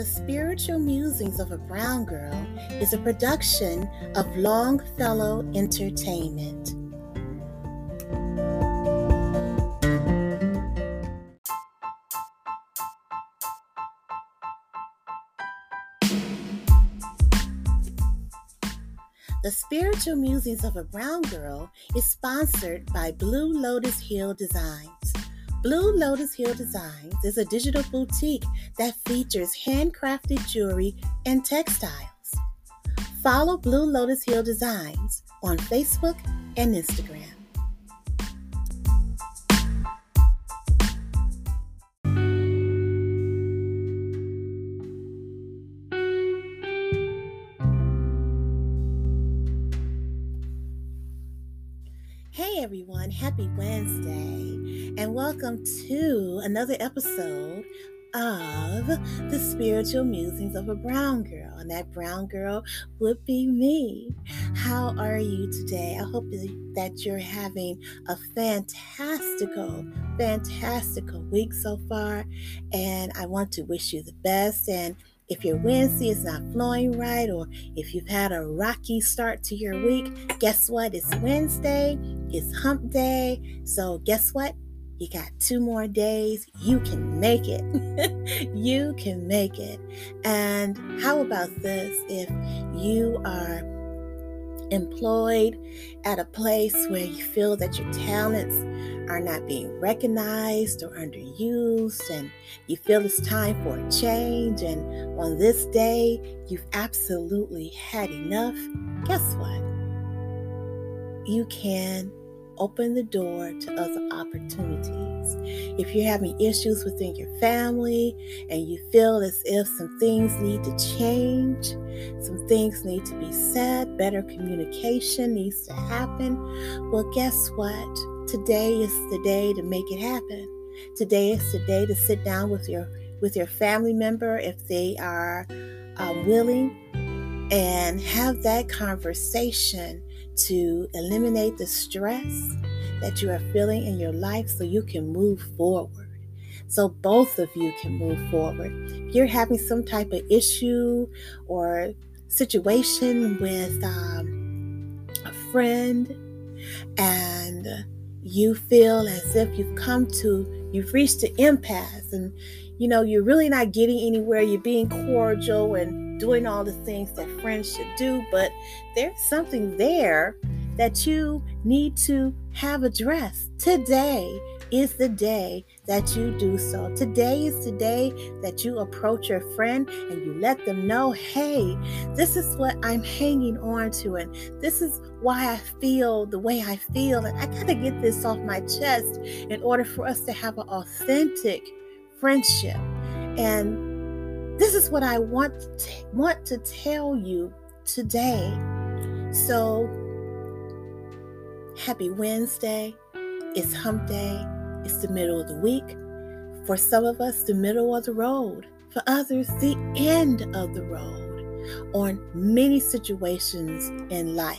The Spiritual Musings of a Brown Girl is a production of Longfellow Entertainment. The Spiritual Musings of a Brown Girl is sponsored by Blue Lotus Hill Designs. Blue Lotus Hill Designs is a digital boutique that features handcrafted jewelry and textiles. Follow Blue Lotus Hill Designs on Facebook and Instagram. Hey everyone, happy Wednesday, and welcome to another episode of the spiritual musings of a brown girl. And that brown girl would be me. How are you today? I hope that you're having a fantastical, fantastical week so far. And I want to wish you the best. And if your Wednesday is not flowing right, or if you've had a rocky start to your week, guess what? It's Wednesday, it's hump day. So, guess what? You got two more days. You can make it. you can make it. And how about this? If you are employed at a place where you feel that your talents are not being recognized or underused, and you feel it's time for a change, and on this day you've absolutely had enough, guess what? You can open the door to other opportunities. If you're having issues within your family and you feel as if some things need to change, some things need to be said, better communication needs to happen, well, guess what? Today is the day to make it happen. Today is the day to sit down with your with your family member if they are um, willing and have that conversation to eliminate the stress that you are feeling in your life so you can move forward. So both of you can move forward. If you're having some type of issue or situation with um, a friend and you feel as if you've come to, you've reached an impasse and you know, you're really not getting anywhere, you're being cordial and doing all the things that friends should do, but there's something there that you need to have addressed. Today is the day that you do so. Today is the day that you approach your friend and you let them know, hey, this is what I'm hanging on to, and this is why I feel the way I feel. And I got to get this off my chest in order for us to have an authentic friendship. And this is what I want to, want to tell you today. So, happy Wednesday. It's hump day. It's the middle of the week. For some of us, the middle of the road. For others, the end of the road on many situations in life.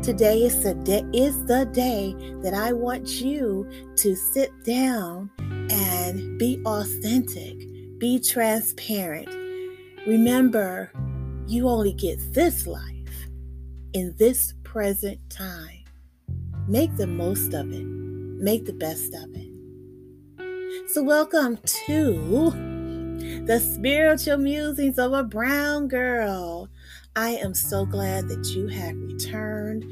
Today is the day, is the day that I want you to sit down and be authentic be transparent. Remember, you only get this life in this present time. Make the most of it, make the best of it. So, welcome to the spiritual musings of a brown girl. I am so glad that you have returned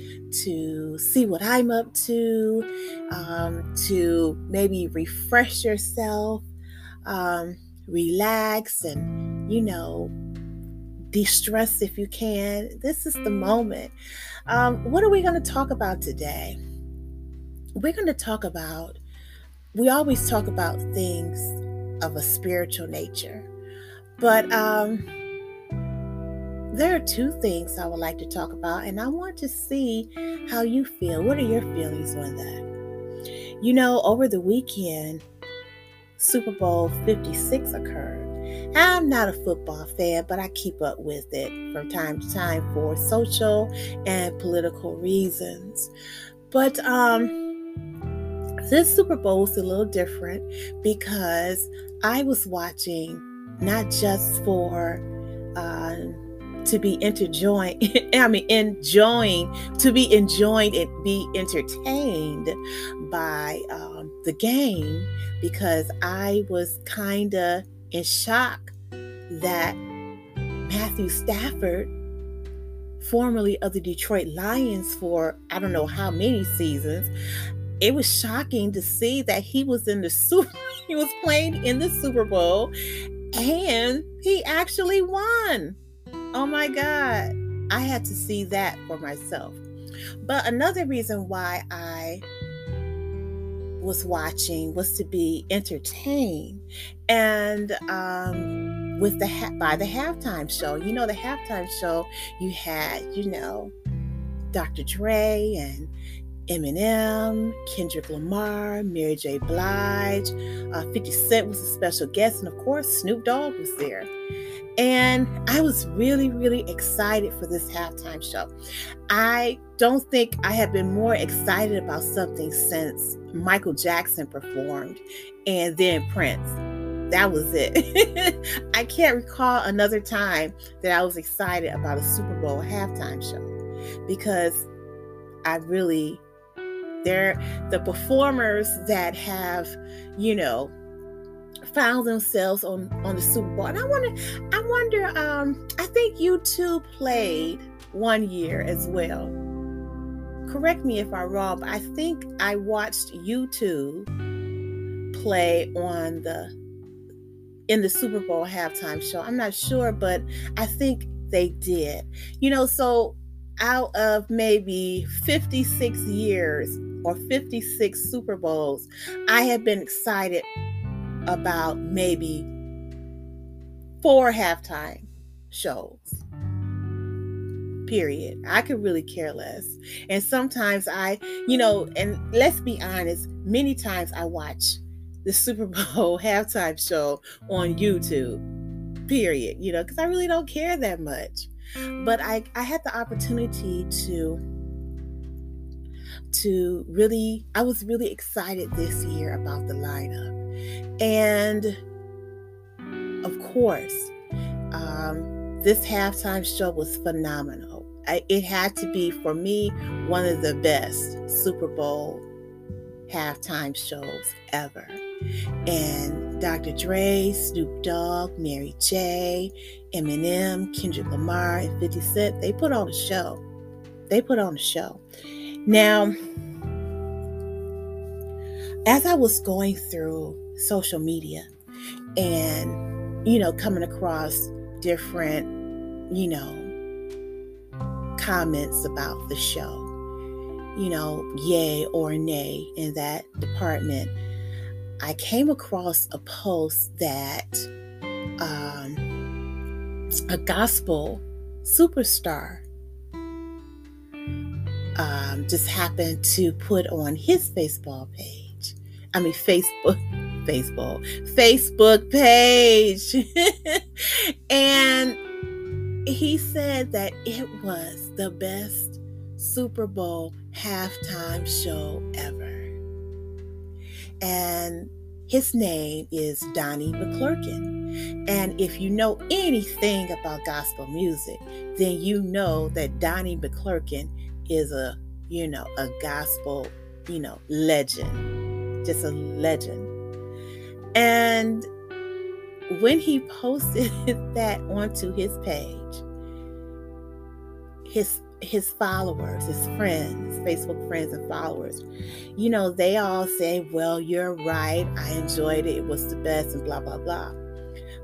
to see what I'm up to, um, to maybe refresh yourself. Um, relax and, you know, de stress if you can. This is the moment. Um, what are we going to talk about today? We're going to talk about, we always talk about things of a spiritual nature, but um, there are two things I would like to talk about, and I want to see how you feel. What are your feelings on that? You know, over the weekend, Super Bowl 56 occurred. I'm not a football fan, but I keep up with it from time to time for social and political reasons. But um, this Super Bowl was a little different because I was watching not just for uh, to be enjoying i mean enjoying to be enjoyed and be entertained by um, the game because i was kind of in shock that Matthew Stafford formerly of the Detroit Lions for i don't know how many seasons it was shocking to see that he was in the super he was playing in the super bowl and he actually won Oh my God. I had to see that for myself. But another reason why I was watching was to be entertained and um, with the ha- by the halftime show you know the halftime show you had you know dr dre and Eminem, Kendrick Lamar, Mary J. Blige, uh, 50 Cent was a special guest, and of course, Snoop Dogg was there. And I was really, really excited for this halftime show. I don't think I have been more excited about something since Michael Jackson performed and then Prince. That was it. I can't recall another time that I was excited about a Super Bowl halftime show because I really, they're the performers that have, you know, found themselves on on the Super Bowl. And I wonder, I wonder, um, I think U2 played one year as well. Correct me if I'm wrong, but I think I watched U2 play on the in the Super Bowl halftime show. I'm not sure, but I think they did. You know, so out of maybe 56 years or 56 Super Bowls, I have been excited about maybe four halftime shows. Period. I could really care less. And sometimes I, you know, and let's be honest, many times I watch the Super Bowl halftime show on YouTube. Period. You know, because I really don't care that much. But I, I had the opportunity to to really I was really excited this year about the lineup and of course, um, this halftime show was phenomenal. I, it had to be, for me, one of the best Super Bowl halftime shows ever. And Dr. Dre, Snoop Dogg, Mary J., Eminem, Kendrick Lamar, and 50 Cent, they put on a show. They put on a show. Now, as I was going through social media and, you know, coming across different, you know, comments about the show, you know, yay or nay in that department. I came across a post that um, a gospel superstar um, just happened to put on his baseball page. I mean, Facebook Facebook, Facebook page. and he said that it was the best Super Bowl halftime show ever. And his name is Donnie McClurkin. And if you know anything about gospel music, then you know that Donnie McClurkin is a, you know, a gospel, you know, legend. Just a legend. And when he posted that onto his page, his his followers, his friends, Facebook friends and followers, you know, they all say, Well, you're right. I enjoyed it. It was the best, and blah, blah, blah.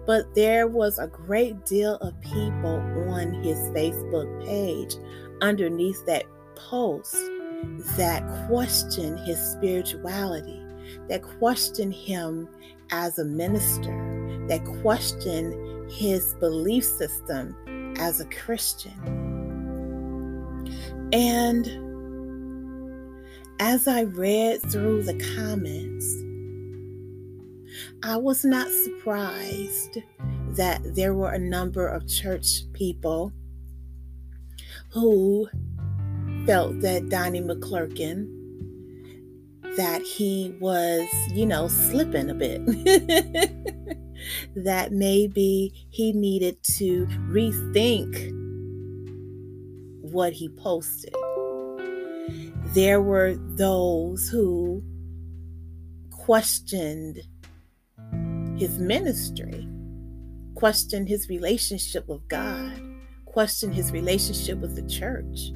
But there was a great deal of people on his Facebook page underneath that post that questioned his spirituality, that question him as a minister, that question his belief system as a Christian. And as I read through the comments, I was not surprised that there were a number of church people who felt that Donnie McClurkin that he was, you know, slipping a bit. that maybe he needed to rethink what he posted. There were those who questioned his ministry, questioned his relationship with God, questioned his relationship with the church.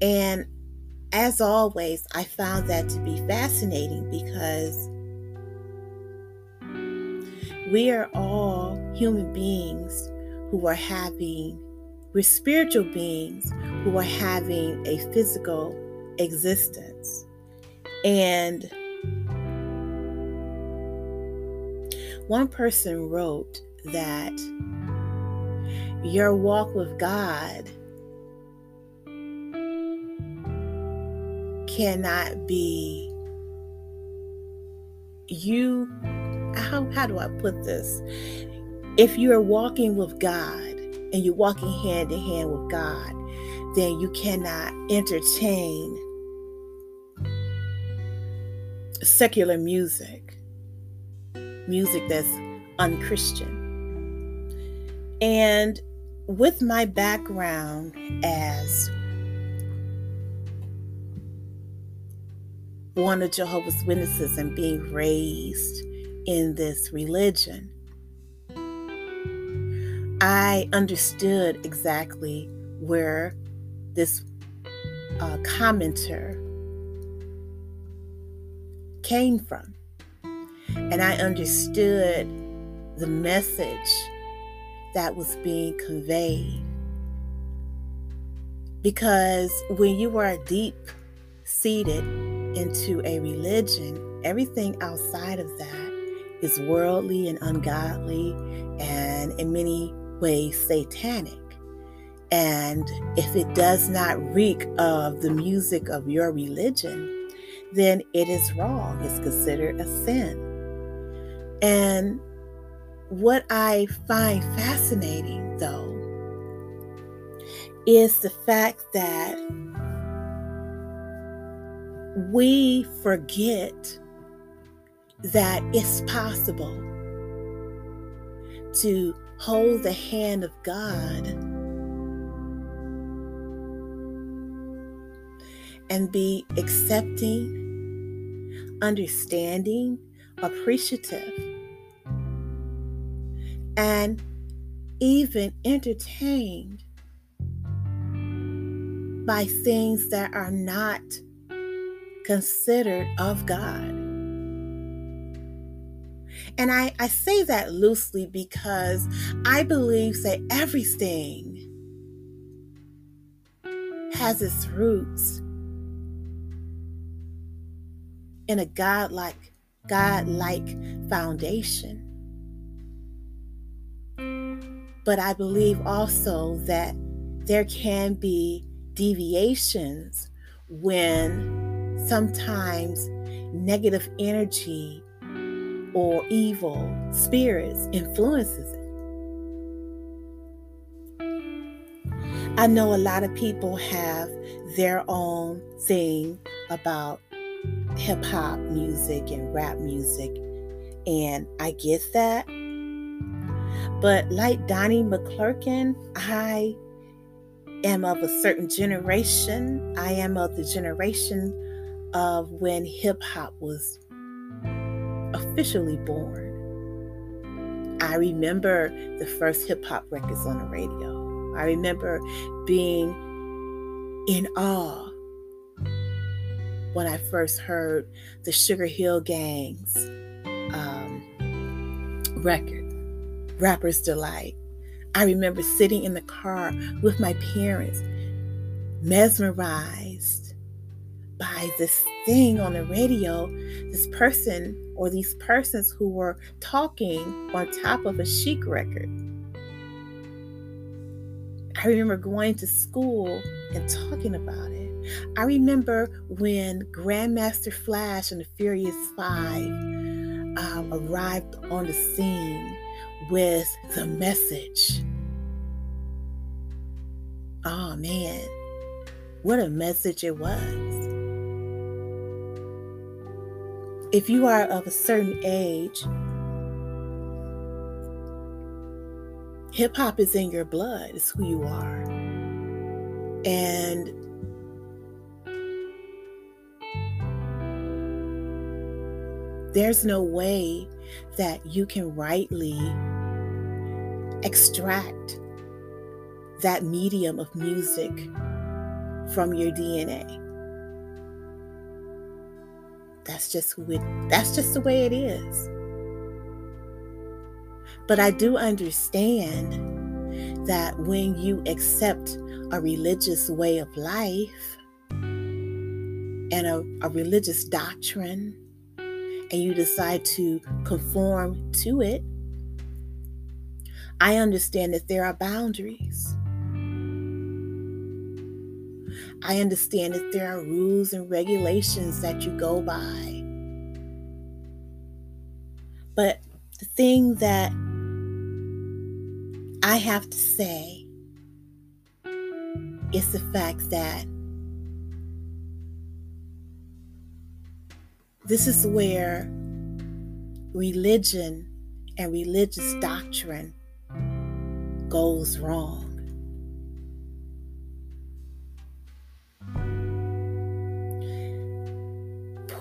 And as always, I found that to be fascinating because we are all human beings who are having, we're spiritual beings who are having a physical existence. And one person wrote that your walk with God cannot be you how, how do I put this? If you are walking with God and you're walking hand in hand with God, then you cannot entertain secular music, music that's unchristian. And with my background as one of Jehovah's Witnesses and being raised in this religion, I understood exactly where this uh, commenter came from. And I understood the message that was being conveyed. Because when you are deep seated into a religion, everything outside of that is worldly and ungodly and in many ways satanic. And if it does not reek of the music of your religion, then it is wrong. It's considered a sin. And what I find fascinating, though, is the fact that we forget that it's possible to hold the hand of God and be accepting, understanding, appreciative, and even entertained by things that are not considered of God. And I, I say that loosely because I believe that everything has its roots in a godlike, God-like foundation. But I believe also that there can be deviations when sometimes negative energy or evil spirits influences it. I know a lot of people have their own thing about hip hop music and rap music, and I get that. But like Donnie McClurkin, I am of a certain generation. I am of the generation of when hip hop was officially born. I remember the first hip hop records on the radio. I remember being in awe when I first heard the Sugarhill Gang's um, record, Rapper's Delight. I remember sitting in the car with my parents, mesmerized by this thing on the radio, this person or these persons who were talking on top of a Chic record. I remember going to school and talking about it. I remember when Grandmaster Flash and the Furious Five um, arrived on the scene with the message. Oh man, what a message it was. If you are of a certain age, hip hop is in your blood, it's who you are. And there's no way that you can rightly extract that medium of music from your DNA. That's just who it that's just the way it is. But I do understand that when you accept a religious way of life and a, a religious doctrine and you decide to conform to it, I understand that there are boundaries. I understand that there are rules and regulations that you go by. But the thing that I have to say is the fact that this is where religion and religious doctrine goes wrong.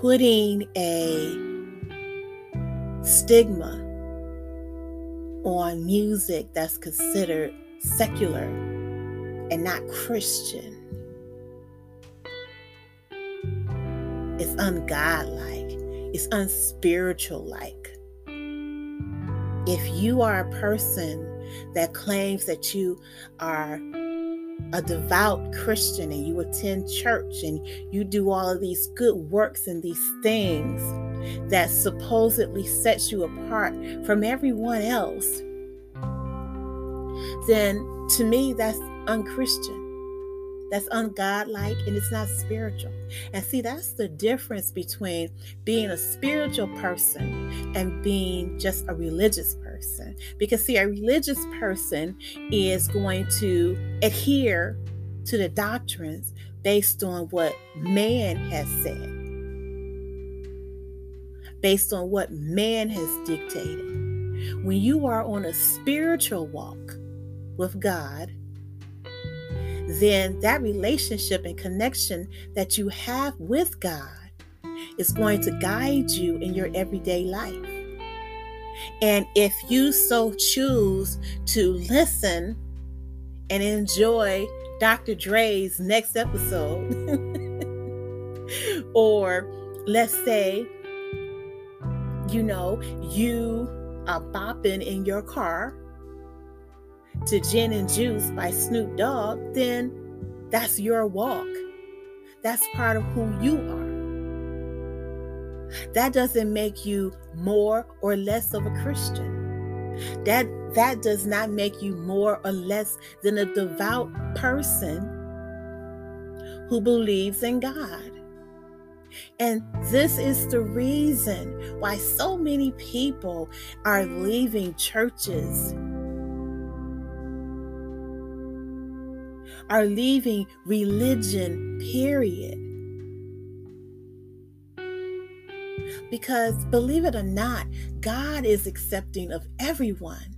Putting a stigma on music that's considered secular and not Christian is ungodlike, it's unspiritual like. If you are a person that claims that you are a devout Christian and you attend church and you do all of these good works and these things that supposedly sets you apart from everyone else, then to me that's unchristian. That's ungodlike and it's not spiritual. And see, that's the difference between being a spiritual person and being just a religious person. Because, see, a religious person is going to adhere to the doctrines based on what man has said, based on what man has dictated. When you are on a spiritual walk with God, then that relationship and connection that you have with God is going to guide you in your everyday life. And if you so choose to listen and enjoy Dr. Dre's next episode, or let's say, you know, you are bopping in your car to Gin and Juice by Snoop Dogg, then that's your walk. That's part of who you are. That doesn't make you more or less of a Christian. That that does not make you more or less than a devout person who believes in God. And this is the reason why so many people are leaving churches are leaving religion, period. Because believe it or not, God is accepting of everyone.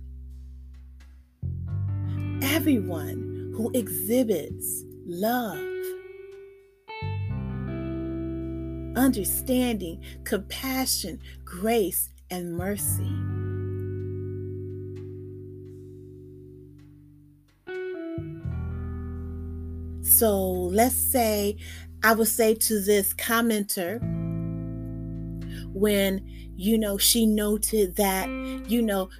Everyone who exhibits love, understanding, compassion, grace, and mercy. So let's say I would say to this commenter when, you know, she noted that, you know,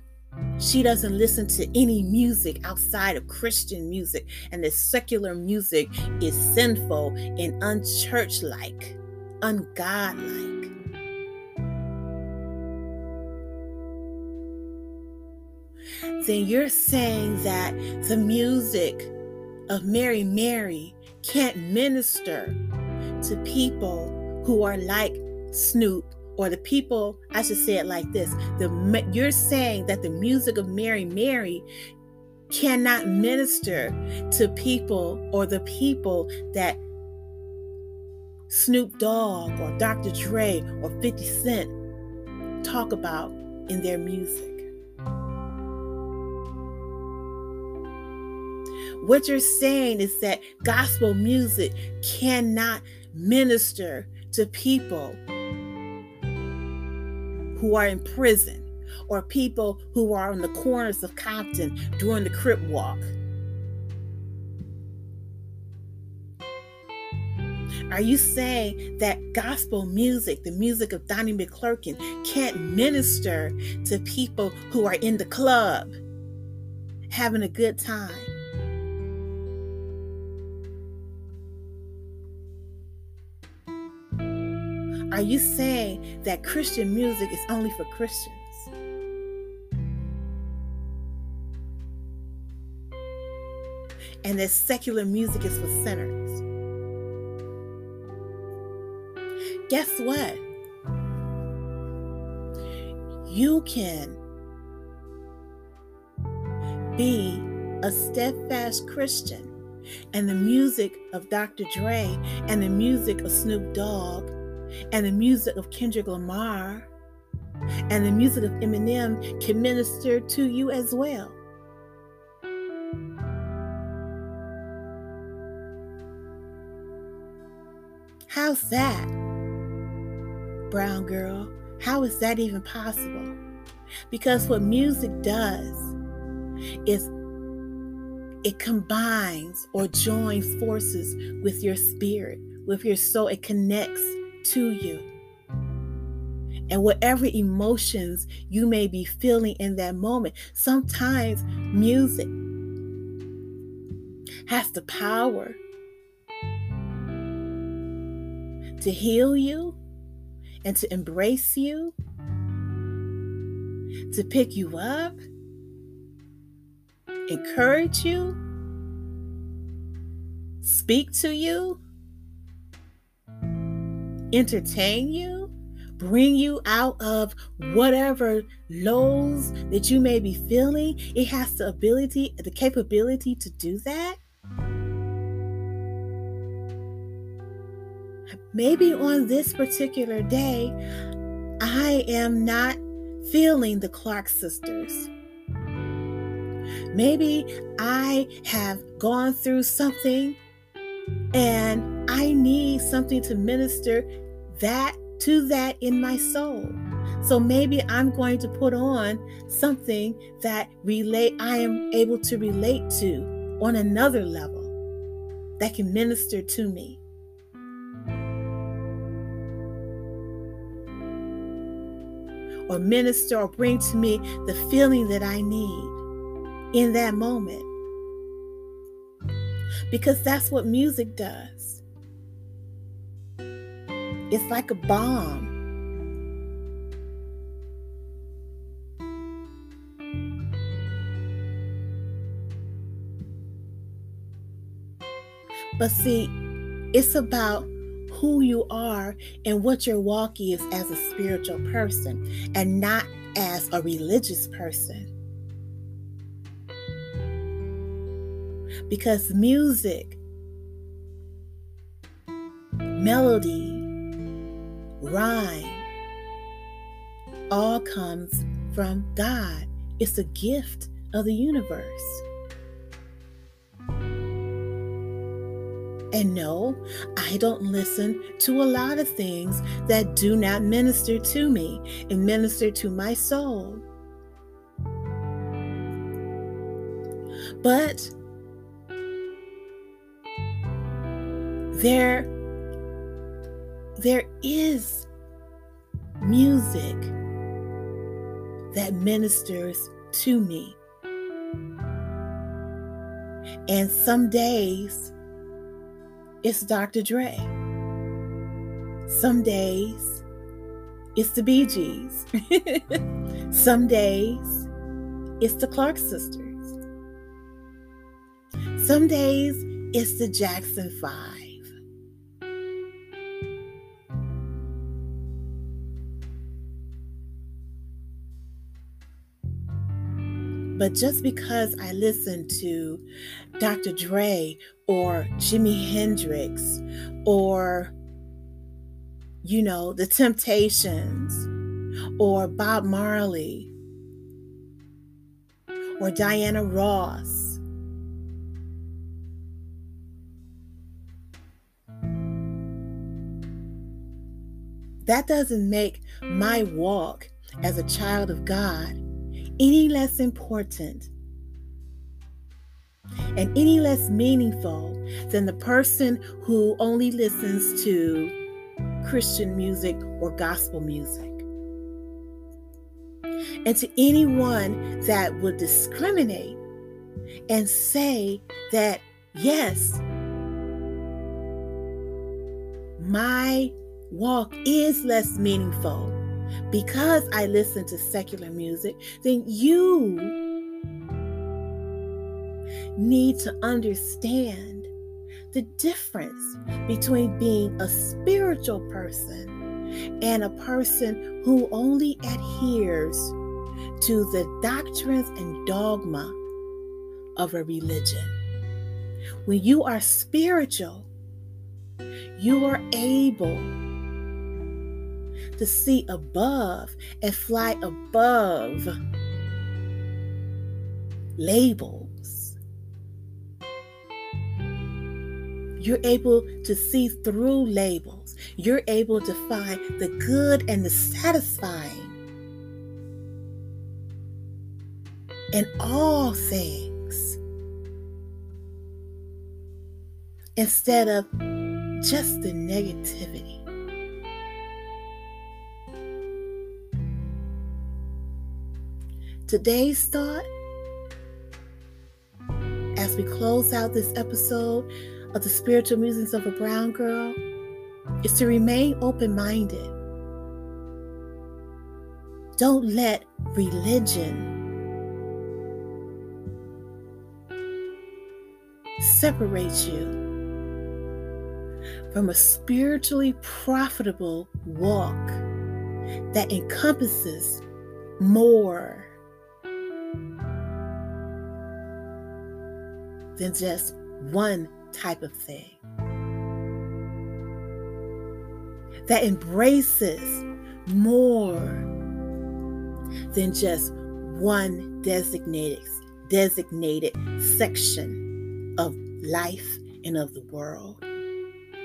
she doesn't listen to any music outside of Christian music, and the secular music is sinful and unchurchlike, ungodlike. Then you're saying that the music of Mary Mary can't minister to people who are like Snoop or the people I should say it like this the you're saying that the music of Mary Mary cannot minister to people or the people that Snoop Dogg or Dr. Dre or 50 Cent talk about in their music. What you're saying is that gospel music cannot minister to people who are in prison or people who are on the corners of Compton during the Crip Walk. Are you saying that gospel music, the music of Donnie McClurkin, can't minister to people who are in the club having a good time? Are you saying that Christian music is only for Christians? And that secular music is for sinners? Guess what? You can be a steadfast Christian and the music of Dr. Dre and the music of Snoop Dogg and the music of Kendrick Lamar and the music of Eminem can minister to you as well. How's that, brown girl? How is that even possible? Because what music does is it combines or joins forces with your spirit, with your soul. It connects to you. And whatever emotions you may be feeling in that moment, sometimes music has the power to heal you and to embrace you, to pick you up, encourage you, speak to you entertain you, bring you out of whatever lows that you may be feeling. It has the ability, the capability to do that. Maybe on this particular day, I am not feeling the Clark sisters. Maybe I have gone through something and I need something to minister that to that in my soul. So maybe I'm going to put on something that relate I am able to relate to on another level that can minister to me. Or minister or bring to me the feeling that I need in that moment because that's what music does. It's like a balm. But see, it's about who you are and what your walk is as a spiritual person and not as a religious person. Because music, melody, rhyme, all comes from God. It's a gift of the universe. And no, I don't listen to a lot of things that do not minister to me and minister to my soul. But there there is music that ministers to me. And some days it's Dr. Dre. Some days it's the Bee Gees. Some days it's the Clark sisters. Some days it's the Jackson 5 But just because I listen to Dr. Dre or Jimi Hendrix or, you know, The Temptations or Bob Marley or Diana Ross. That doesn't make my walk as a child of God any less important and any less meaningful than the person who only listens to Christian music or gospel music. And to anyone that would discriminate and say that, yes, my walk is less meaningful because I listen to secular music, then you need to understand the difference between being a spiritual person and a person who only adheres to the doctrines and dogma of a religion. When you are spiritual, you are able to see above and fly above labels. You're able to see through labels. You're able to find the good and the satisfying in all things instead of just the negativity. Today's thought, as we close out this episode of the Spiritual Musings of a Brown Girl, is to remain open minded. Don't let religion separate you from a spiritually profitable walk that encompasses more than just one type of thing. That embraces more than just one designated designated section of life and of the world.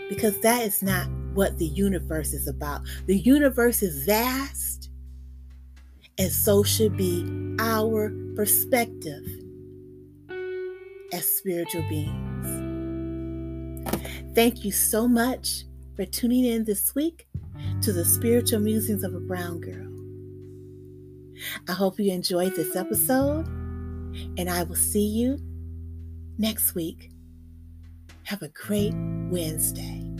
Because that is not what the universe is about. The universe is vast, and so should be our perspective as spiritual beings. Thank you so much for tuning in this week to the Spiritual Musings of a Brown Girl. I hope you enjoyed this episode, and I will see you next week. Have a great Wednesday.